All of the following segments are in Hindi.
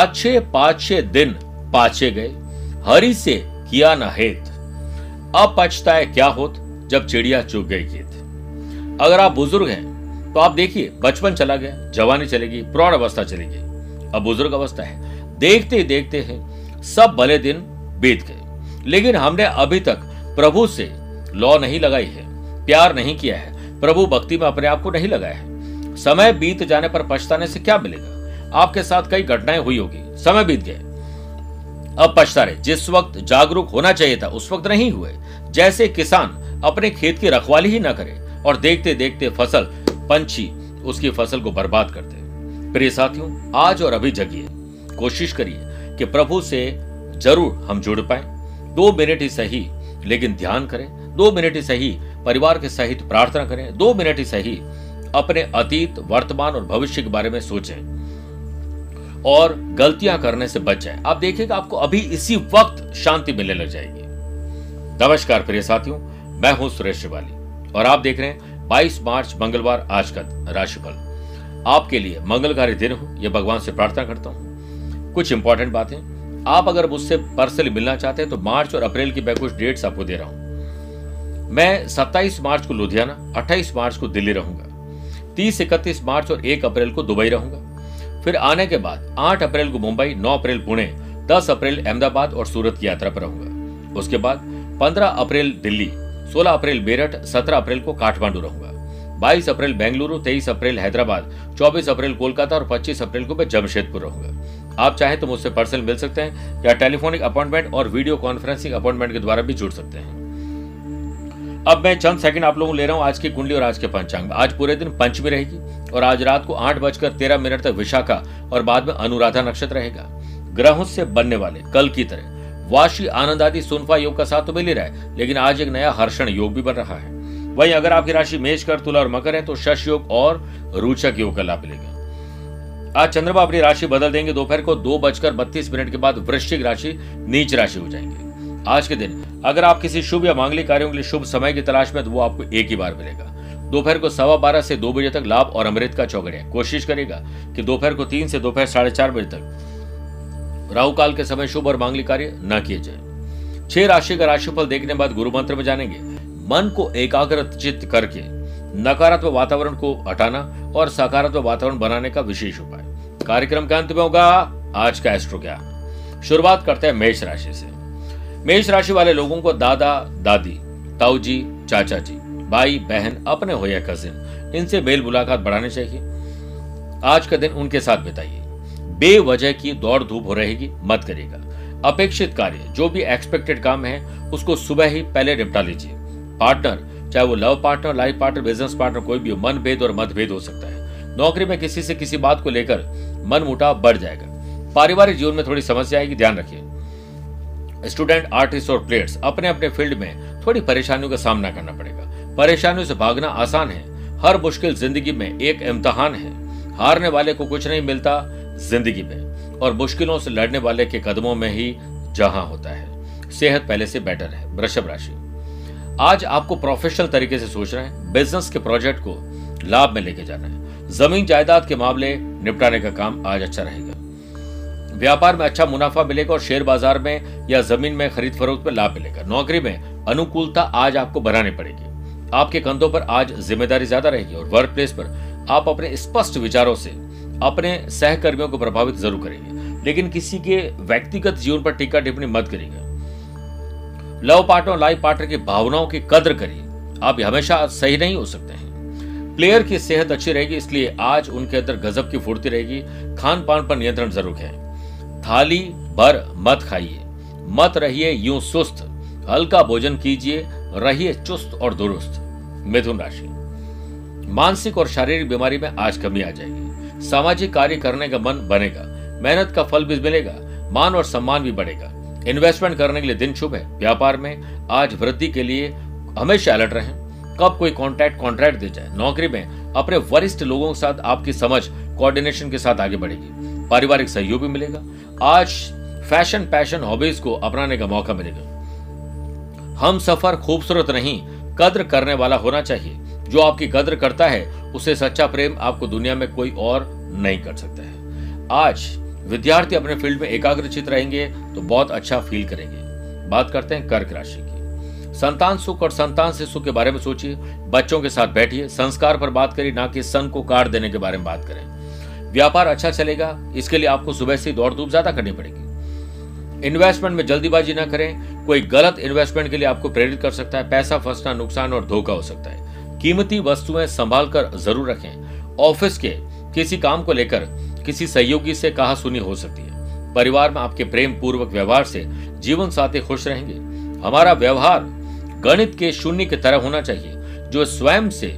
पाछे पाछे दिन पाछे गए। हरि से किया न हेत। अब पछताए क्या होत जब चिड़िया चुग गई खेत। अगर आप बुज़ुर्ग हैं तो आप देखिए, बचपन चला गया, जवानी चलेगी प्रौढ़ अवस्था चलेगी। अब बुज़ुर्ग अवस्था है। देखते ही देखते हैं, सब भले दिन बीत गए। लेकिन हमने अभी तक प्रभु से लॉ नहीं लगाई है, प्यार नहीं किया है। प्रभु भक्ति में अपने आप को नहीं लगाया है। समय बीत जाने पर पछताने से क्या मिलेगा? आपके साथ कई घटनाएँ हुई होगी। समय बीत गए अब पछता रहे। जिस वक्त जागरूक होना चाहिए था, उस वक्त नहीं हुए। जैसे किसान अपने खेत की रखवाली ही ना करे और देखते देखते फ़सल पंछी उसकी फ़सल को बर्बाद करते प्रिय साथियों, आज और अभी जगिए। कोशिश करिए कि प्रभु से ज़रूर हम जुड़ पाए। दो मिनट ही सही, लेकिन ध्यान करें। दो मिनट ही सही, परिवार के सहित प्रार्थना करें। दो मिनट ही सही, अपने अतीत, वर्तमान और भविष्य के बारे में सोचें। और गलतियाँ करने से बच जाए। आप देखिएगा, आपको अभी इसी वक्त शांति मिलने लग जाएगी। नमस्कार, प्रिय साथियों, मैं हूँ सुरेश श्रिवाली। और आप देख रहे हैं 22 मार्च, मंगलवार, आज का राशिफल। आपके लिए मंगलकारी दिन हो यह भगवान से प्रार्थना करता हूँ। कुछ इंपॉर्टेंट बातें। आप अगर मुझसे पर्सनली मिलना चाहते हैं तो मार्च और अप्रैल की मैं कुछ डेट्स आपको दे रहा हूँ। मैं 27 मार्च को लुधियाना 28 मार्च को दिल्ली रहूँगा। 30 इकतीस मार्च और 1 अप्रैल को दुबई रहूँगा। फिर आने के बाद 8 अप्रैल को मुंबई 9 अप्रैल पुणे 10 अप्रैल अहमदाबाद और सूरत की यात्रा पर रहूँगा। उसके बाद 15 अप्रैल दिल्ली 16 अप्रैल मेरठ 17 अप्रैल को काठमांडू रहूँगा। 22 अप्रैल बेंगलुरु 23 अप्रैल हैदराबाद 24 अप्रैल कोलकाता और 25 अप्रैल को मैं जमशेदपुर रहूँगा। आप चाहे तो मुझसे पर्सनल मिल सकते हैं या टेलीफोनिक अपॉइंटमेंट और वीडियो कॉन्फ्रेंसिंग अपॉइंटमेंट के द्वारा भी जुड़ सकते हैं। अब मैं चंद सेकंड आप लोगों ले रहा हूँ आज की कुंडली और आज के पंचांग में। आज पूरे दिन पंचमी रहेगी और आज रात को आठ बजकर तेरह मिनट तक विशाखा और बाद में अनुराधा नक्षत्र रहेगा। ग्रहों से बनने वाले कल की तरह वाशी, आनंद आदि सुनफा योग का साथ तो मिल ही रहा है, लेकिन आज एक नया हर्षण योग भी बन रहा है। वहीं अगर आपकी राशि मेष कर तुला और मकर है तो शश योग और रोचक योग का लाभ मिलेगा। आज चंद्रमा अपनी राशि बदल देंगे। दोपहर को दो बजकर बत्तीस मिनट के बाद वृश्चिक राशि नीच राशि हो जाएँगे। आज के दिन, अगर आप किसी शुभ या मांगलिक कार्यों के लिए शुभ समय की तलाश में तो वो आपको एक ही बार मिलेगा। दोपहर को सवा बारह से दो बजे तक लाभ और अमृत का चौगड़िया। कोशिश करेगा कि दोपहर को तीन से दोपहर साढ़े चार बजे तक राहु काल के समय शुभ और मांगलिक कार्य न किए जाए। छह राशि का राशिफल देखने बाद गुरु मंत्र में जानेंगे। मन को एकाग्र चित्त करके नकारात्मक वातावरण को हटाना और सकारात्मक वातावरण बनाने का विशेष उपाय। कार्यक्रम के अंत में होगा आज का एस्ट्रो क्या शुरुआत करते हैं मेष राशि से। मेष राशि वाले लोगों को दादा, दादी ताऊ जी चाचा जी भाई, बहन, अपने हो या कजिन इनसे मेल मुलाकात बढ़ानी चाहिए। आज का दिन उनके साथ बिताइए। बेवजह की दौड़ धूप हो रहेगी, मत करेगा अपेक्षित कार्य, जो भी एक्सपेक्टेड काम है, उसको सुबह ही पहले निपटा लीजिए। पार्टनर चाहे वो love partner life partner business partner कोई भी हो मन भेद और मतभेद हो सकता है। नौकरी में किसी से किसी बात को लेकर मन मुटाव बढ़ जाएगा। पारिवारिक जीवन में थोड़ी समस्या आएगी, ध्यान रखिए। स्टूडेंट आर्टिस्ट और प्लेयर्स अपने अपने फ़ील्ड में थोड़ी परेशानियों का सामना करना पड़ेगा। परेशानियों से भागना आसान है। हर मुश्किल ज़िंदगी में एक इम्तहान है। हारने वाले को कुछ नहीं मिलता ज़िंदगी में, और मुश्किलों से लड़ने वाले के कदमों में ही जहाँ होता है। सेहत पहले से बेटर है, वृषभ राशि। आज आपको प्रोफेशनल तरीके से सोचना है। बिज़नेस के प्रोजेक्ट को लाभ में लेके जाना है। ज़मीन जायदाद के मामले निपटाने का काम आज अच्छा रहेगा। व्यापार में अच्छा मुनाफा मिलेगा और शेयर बाज़ार में या ज़मीन में खरीद फरोख्त में लाभ मिलेगा। नौकरी में अनुकूलता आज आपको बनानी पड़ेगी। आपके कंधों पर आज ज़िम्मेदारी ज़्यादा रहेगी और वर्क प्लेस पर आप अपने स्पष्ट विचारों से अपने सहकर्मियों को प्रभावित ज़रूर करेंगे। लेकिन किसी के व्यक्तिगत जीवन पर टीका टिप्पणी मत करेंगे लव पार्टनर लाइफ पार्टनर की भावनाओं की कद्र करिए। आप हमेशा सही नहीं हो सकते हैं। प्लेयर की सेहत अच्छी रहेगी, इसलिए आज उनके अंदर गजब की फुर्ती रहेगी। खान पान पर नियंत्रण ज़रूर है। थाली भर मत खाइए। मत रहिए यूँ सुस्त। हल्का भोजन कीजिए, रहिए चुस्त और दुरुस्त। मिथुन राशि। मानसिक और शारीरिक बीमारी में आज कमी आ जाएगी। सामाजिक कार्य करने का मन बनेगा। मेहनत का फल भी मिलेगा। मान और सम्मान भी बढ़ेगा। इन्वेस्टमेंट करने के लिए दिन शुभ है। व्यापार में आज वृद्धि के लिए हमेशा अलर्ट रहें। कब कोई कॉन्ट्रैक्ट कॉन्ट्रैक्ट दे जाए। नौकरी में अपने वरिष्ठ लोगों के साथ आपकी समझ कोऑर्डिनेशन के साथ आगे बढ़ेगी। पारिवारिक सहयोग भी मिलेगा। आज फ़ैशन, पैशन, हॉबीज को अपनाने का मौका मिलेगा। हम सफ़र खूबसूरत नहीं, कद्र करने वाला होना चाहिए। जो आपकी कद्र करता है, उसे सच्चा प्रेम आपको दुनिया में कोई और नहीं कर सकता है। आज विद्यार्थी अपने फ़ील्ड में एकाग्रचित रहेंगे तो बहुत अच्छा फील करेंगे। बात करते हैं कर्क राशि की। संतान सुख और संतान से सुख के बारे में सोचिए। बच्चों के साथ बैठिए। संस्कार पर बात करिए, ना कि सन को काट देने के बारे में बात करें। व्यापार अच्छा चलेगा, इसके लिए आपको सुबह से दौड़ धूप ज़्यादा करनी पड़ेगी। इन्वेस्टमेंट में जल्दीबाजी ना करें, कोई गलत इन्वेस्टमेंट के लिए आपको प्रेरित कर सकता है, पैसा फंसना, नुकसान और धोखा हो सकता है। कीमती वस्तुएँ संभाल कर ज़रूर रखें। ऑफ़िस के किसी काम को लेकर किसी सहयोगी से कहा सुनी हो सकती है। परिवार में आपके प्रेम पूर्वक व्यवहार से जीवन साथी खुश रहेंगे। हमारा व्यवहार गणित के शून्य की तरह होना चाहिए, जो स्वयं से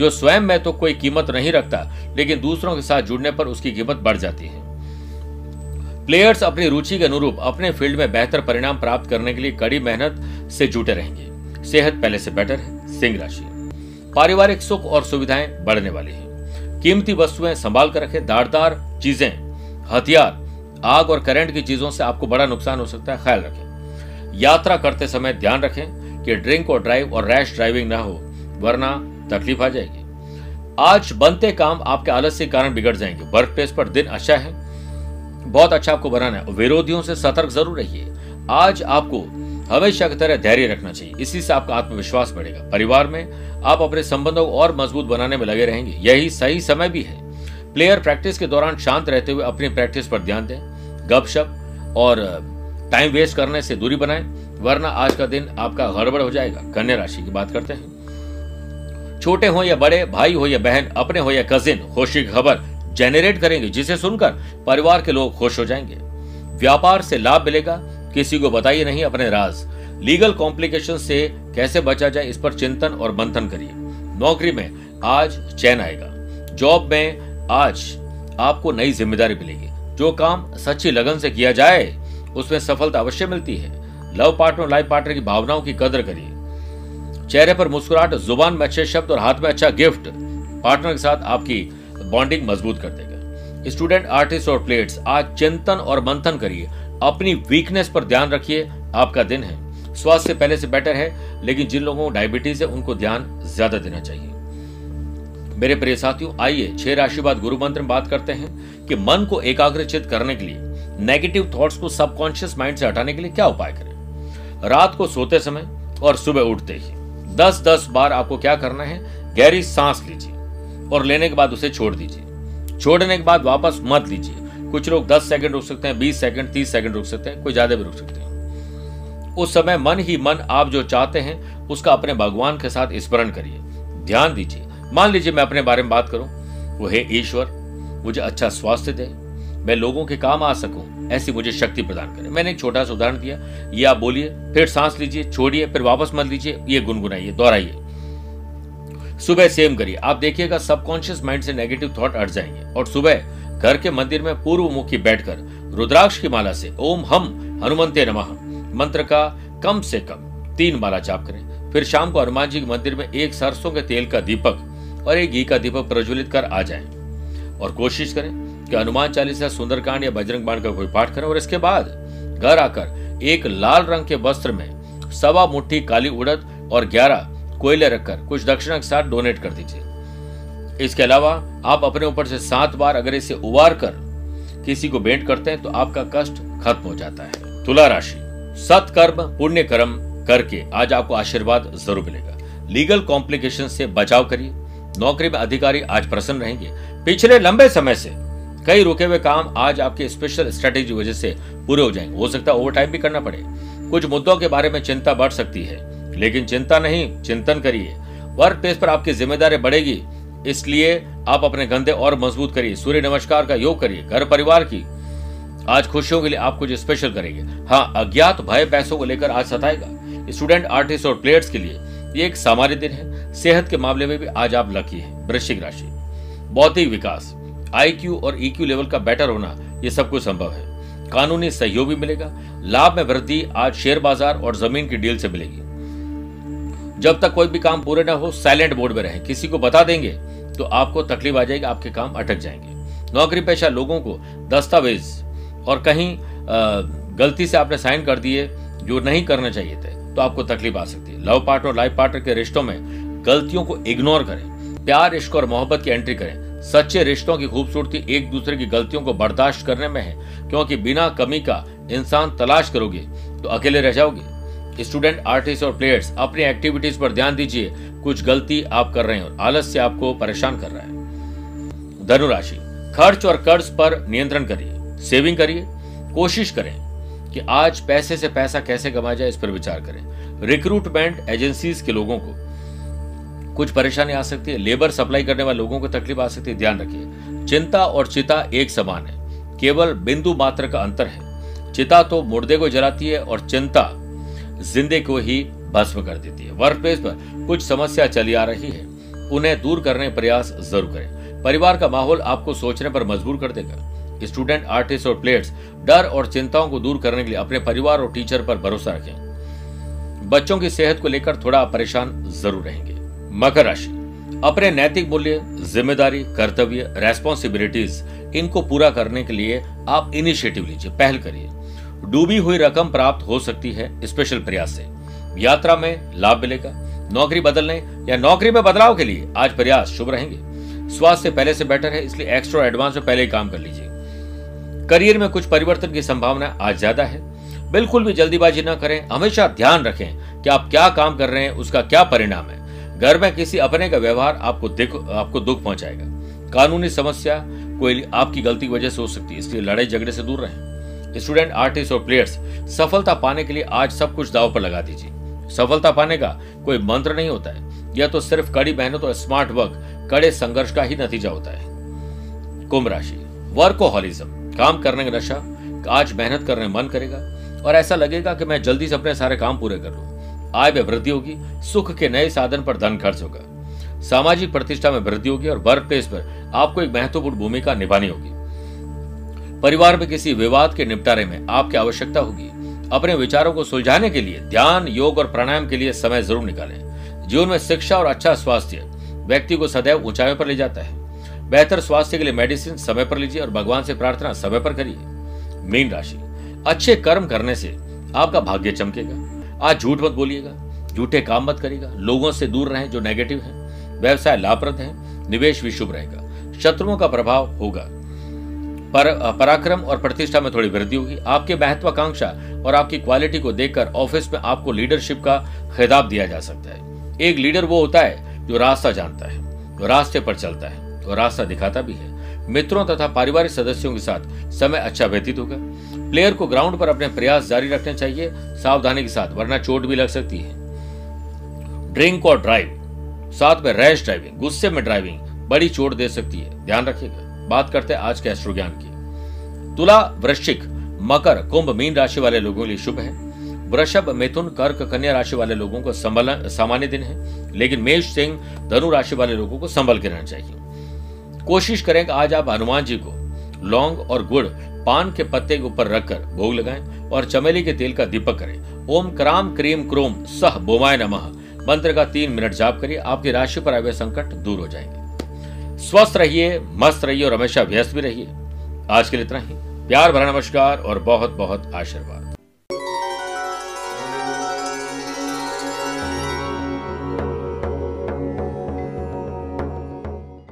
जो स्वयं में तो कोई कीमत नहीं रखता, लेकिन दूसरों के साथ जुड़ने पर उसकी कीमत बढ़ जाती है। प्लेयर्स अपनी रुचि के अनुरूप अपने फ़ील्ड में बेहतर परिणाम प्राप्त करने के लिए कड़ी मेहनत से जुटे रहेंगे। सेहत पहले से बेटर है, सिंह राशि। पारिवारिक सुख और सुविधाएँ बढ़ने वाली हैं। कीमती वस्तुएँ संभाल कर रखें, दारदार चीज़ें, हथियार, आग और करंट की चीज़ों से आपको बड़ा नुकसान हो सकता है, ख्याल रखें। यात्रा करते समय ध्यान रखें कि ड्रिंक और ड्राइव और रैश ड्राइविंग ना हो, वरना तकलीफ़ आ जाएगी। आज बनते काम आपके आलस्य के कारण बिगड़ जाएँगे। वर्क प्लेस पर दिन अच्छा है, बहुत अच्छा आपको बनाना है। विरोधियों से सतर्क ज़रूर रहिए। आज आपको हमेशा की तरह धैर्य रखना चाहिए। इसी से आपका आत्मविश्वास बढ़ेगा। परिवार में आप अपने संबंधों को और मज़बूत बनाने में लगे रहेंगे। यही सही समय भी है। प्लेयर प्रैक्टिस के दौरान शांत रहते हुए अपनी प्रैक्टिस पर ध्यान दें। गपशप और टाइम वेस्ट करने से दूरी बनाएँ, वरना आज का दिन आपका गड़बड़ हो जाएगा। कन्या राशि की बात करते हैं। छोटे हो या बड़े, भाई हो या बहन, अपने हो या कजिन खुशी खबर जेनरेट करेंगे, जिसे सुनकर परिवार के लोग खुश हो जाएँगे। व्यापार से लाभ मिलेगा, किसी को बताइए नहीं अपने राज। लीगल कॉम्प्लिकेशन से कैसे बचा जाए, इस पर चिंतन और मंथन करिए। नौकरी में आज चैन आएगा। जॉब में आज आपको नई ज़िम्मेदारी मिलेगी। जो काम सच्ची लगन से किया जाए, उसमें सफलता अवश्य मिलती है। लव पार्टनर, लाइफ पार्टनर की भावनाओं की कदर करिए। चेहरे पर मुस्कुराहट, ज़ुबान में अच्छे शब्द और हाथ में अच्छा गिफ्ट। पार्टनर के साथ आपकी बॉन्डिंग मज़बूत कर देगा। स्टूडेंट, आर्टिस्ट और प्लेयर्स, आज चिंतन और मंथन करिए। अपनी वीकनेस पर ध्यान रखिए। आपका दिन है। स्वास्थ्य पहले से बेटर है, लेकिन जिन लोगों को डायबिटीज़ है, उनको ध्यान ज़्यादा देना चाहिए। मेरे प्रिय साथियों, आइए छह राशि बाद गुरु मंत्र में बात करते हैं कि मन को एकाग्रचित करने के लिए नेगेटिव थॉट्स को सबकॉन्शियस माइंड से हटाने के लिए क्या उपाय करें? रात को सोते समय और सुबह उठते ही। दस दस बार आपको क्या करना है? गहरी सांस लीजिए और लेने के बाद उसे छोड़ दीजिए। छोड़ने के बाद वापस मत लीजिए। कुछ लोग दस सेकंड रुक सकते हैं, बीस सेकंड, तीस सेकंड रुक सकते हैं, कोई ज़्यादा भी रुक सकते हैं। उस समय मन ही मन आप जो चाहते हैं, उसका अपने भगवान के साथ स्मरण करिए। ध्यान दीजिए। मान लीजिए मैं अपने बारे में बात करूँ। वो हे ईश्वर, मुझे अच्छा स्वास्थ्य दे। मैं लोगों के काम आ सकूँ। ऐसी मुझे शक्ति प्रदान करें। मैंने एक छोटा सा उदाहरण दिया। ये आप बोलिए, फिर सांस लीजिए, छोड़िए, फिर वापस मत लीजिए, ये गुनगुनाइए, दोहराइए। सुबह सेम करिए। आप देखिएगा सबकॉन्शियस माइंड से नेगेटिव थॉट हट जाएँगे। और सुबह घर के मंदिर में पूर्व मुखी बैठकर रुद्राक्ष की माला से ओम हम हनुमंते नमः, मंत्र का कम से कम तीन माला जाप करें। फिर शाम को हनुमान जी के मंदिर में एक सरसों के तेल का दीपक और एक घी का दीपक प्रज्वलित कर आ जाएँ। और कोशिश करें कि हनुमान चालीसा, सुंदरकांड या बजरंग बाण का कोई पाठ करें और इसके बाद घर आकर एक लाल रंग के वस्त्र में सवा मुट्ठी काली उड़द और ग्यारह कोयले रखकर कुछ दक्षिणा के साथ डोनेट कर दीजिए। इसके अलावा आप अपने ऊपर से सात बार अगर इसे उबार कर किसी को भेंट करते हैं तो आपका कष्ट खत्म हो जाता है। तुला राशि, सत्कर्म पुण्य कर्म करके आज आपको आशीर्वाद ज़रूर मिलेगा। लीगल कॉम्प्लिकेशन से बचाव करिए। नौकरी में अधिकारी आज प्रसन्न रहेंगे। पिछले लंबे समय से कई रुके हुए काम आज आपके स्पेशल स्ट्रेटेजी वजह से पूरे हो जाएँगे। हो सकता है ओवर टाइम भी करना पड़े। कुछ मुद्दों के बारे में चिंता बढ़ सकती है। लेकिन चिंता नहीं, चिंतन करिए। वर्क प्लेस पर आपकी ज़िम्मेदारी बढ़ेगी। इसलिए आप अपने गंदे और मज़बूत करिए। सूर्य नमस्कार का योग करिए, घर परिवार की। आज खुशियों के लिए आप कुछ स्पेशल करेंगे। हाँ अज्ञात भय पैसों को लेकर आज सताएगा। स्टूडेंट आर्टिस्ट और प्लेयर्स के लिए ये एक सामान्य दिन है। सेहत के मामले में भी आज आप लकी है। वृश्चिक राशि। बौद्धिक विकास। आईक्यू और ईक्यू लेवल का बेटर होना, ये सब कुछ संभव है। कानूनी सहयोग भी मिलेगा, लाभ में वृद्धि आज शेयर बाज़ार और ज़मीन की डील से मिलेगी। जब तक कोई भी काम पूरे ना हो साइलेंट बोर्ड में रहे। किसी को बता देंगे तो आपको तकलीफ़ आ जाएगी, आपके काम अटक जाएँगे। नौकरी पेशा लोगों को दस्तावेज़ और कहीं गलती से आपने साइन कर दिए, जो नहीं करना चाहिए थे तो आपको तकलीफ़ आ सकती है। लव पार्टनर लाइफ पार्टनर के रिश्तों में गलतियों को इग्नोर करें। प्यार, इश्क और मोहब्बत की एंट्री करें। सच्चे रिश्तों की खूबसूरती एक दूसरे की गलतियों को बर्दाश्त करने में है। क्योंकि बिना कमी का इंसान तलाश करोगे तो अकेले रह जाओगे। स्टूडेंट, आर्टिस्ट और प्लेयर्स, अपनी एक्टिविटीज़ पर ध्यान दीजिए। कुछ गलती आप कर रहे हैं और आलस से आपको परेशान कर रहा है। धनुराशि, खर्च और कर्ज पर नियंत्रण करिए, सेविंग करिए। कोशिश करें कि आज पैसे से पैसा कैसे कमाया जाए, इस पर विचार करें। रिक्रूटमेंट एजेंसीज के लोगों को कुछ परेशानी आ सकती है। लेबर सप्लाई करने वाले लोगों को तकलीफ़ आ सकती है। ध्यान रखिए, चिंता और चिता एक समान है। केवल बिंदु मात्र का अंतर है। चिता तो मुर्दे को जलाती है और चिंता जिंदे को ही भस्म कर देती है। वर्क प्लेस पर कुछ समस्या चली आ रही है। उन्हें दूर करने प्रयास ज़रूर करें। परिवार का माहौल आपको सोचने पर मजबूर कर देगा। स्टूडेंट आर्टिस्ट और प्लेयर्स डर और चिंताओं को दूर करने के लिए अपने परिवार और टीचर पर भरोसा रखें। बच्चों की सेहत को लेकर थोड़ा परेशान ज़रूर रहेंगे। मकर राशि। अपने नैतिक मूल्य, ज़िम्मेदारी, कर्तव्य रेस्पॉन्सिबिलिटीज इनको पूरा करने के लिए आप इनिशिएटिव लीजिए, पहल करिए। डूबी हुई रकम प्राप्त हो सकती है स्पेशल प्रयास से। यात्रा में लाभ मिलेगा। नौकरी बदलने या नौकरी में बदलाव के लिए आज प्रयास शुभ रहेंगे। स्वास्थ्य पहले से बेटर है, इसलिए एक्स्ट्रा एडवांस में पहले ही काम कर लीजिए। करियर में कुछ परिवर्तन की संभावना आज ज़्यादा है। बिल्कुल भी जल्दीबाजी न करें, हमेशा ध्यान रखें कि आप क्या काम कर रहे हैं, उसका क्या परिणाम है। घर में किसी अपने का व्यवहार आपको दिख, आपको दुख पहुंचाएगा। कानूनी समस्या कोई आपकी गलती की वजह से हो सकती है, इसलिए लड़ाई झगड़े से दूर रहें। स्टूडेंट, आर्टिस्ट और प्लेयर्स, सफलता पाने के लिए आज सब कुछ दाव पर लगा दीजिए। सफलता पाने का कोई मंत्र नहीं होता है। यह तो सिर्फ़ कड़ी मेहनत और स्मार्ट वर्क, कड़े संघर्ष का ही नतीजा होता है। कुंभ राशि, वर्कोहॉलिज्म, काम करने का नशा, आज मेहनत करने मन करेगा, और ऐसा लगेगा कि मैं जल्दी से अपने सारे काम पूरे कर लूँ। आय में वृद्धि होगी, सुख के नए साधन पर धन खर्च होगा। सामाजिक प्रतिष्ठा में वृद्धि होगी और वर्क प्लेस पर आपको एक महत्वपूर्ण भूमिका निभानी होगी। परिवार में किसी विवाद के निपटारे में आपकी आवश्यकता होगी। अपने विचारों को सुलझाने के लिए ध्यान, योग और प्राणायाम के लिए समय ज़रूर निकालें। जीवन में शिक्षा और अच्छा स्वास्थ्य व्यक्ति को सदैव ऊंचाई पर ले जाता है। बेहतर स्वास्थ्य के लिए मेडिसिन समय पर लीजिए और भगवान से प्रार्थना समय पर करिए। मीन राशि, अच्छे कर्म करने से आपका भाग्य चमकेगा। आज झूठ मत बोलिएगा, झूठे काम मत करिएगा, लोगों से दूर रहें जो नेगेटिव है, व्यवसाय लाभप्रद है, निवेश भी शुभ रहेगा। शत्रुओं का प्रभाव होगा। पर, पराक्रम और प्रतिष्ठा में थोड़ी वृद्धि होगी। आपके महत्वाकांक्षा और आपकी क्वालिटी को देखकर ऑफ़िस में आपको लीडरशिप का खिताब दिया जा सकता है। एक लीडर वो होता है जो रास्ता जानता है, जो रास्ते पर चलता है और रास्ता दिखाता भी है। मित्रों तथा पारिवारिक सदस्यों के साथ समय अच्छा व्यतीत होगा। प्लेयर को ग्राउंड पर अपने प्रयास जारी रखने चाहिए, सावधानी के साथ, वरना चोट भी लग सकती है। ड्रिंक और ड्राइव, साथ में रैश ड्राइविंग, गुस्से में ड्राइविंग, बड़ी चोट दे सकती है। ध्यान रखिएगा। बात करते हैं आज के एस्ट्रो ज्ञान की। तुला, वृश्चिक, मकर, कुंभ, मीन राशि वाले लोगों के लिए शुभ है। वृषभ, मिथुन, कर्क, कन्या राशि वाले लोगों को संभल सामान्य दिन है। लेकिन मेष, सिंह, धनु राशि वाले लोगों को संभल के रहना चाहिए। कोशिश करें कि आज आप हनुमान जी को लौंग और गुड़ पान के पत्ते के ऊपर रखकर भोग लगाएँ और चमेली के तेल का दीपक करें। ओम क्राम क्रीम क्रोम सह बोमाय नमः। मंत्र का तीन मिनट जाप करिए, आपकी राशि पर आए संकट दूर हो जाएँगे। स्वस्थ रहिए, मस्त रहिए और हमेशा व्यस्त भी रहिए। आज के लिए इतना ही। प्यार भरा नमस्कार और बहुत बहुत आशीर्वाद।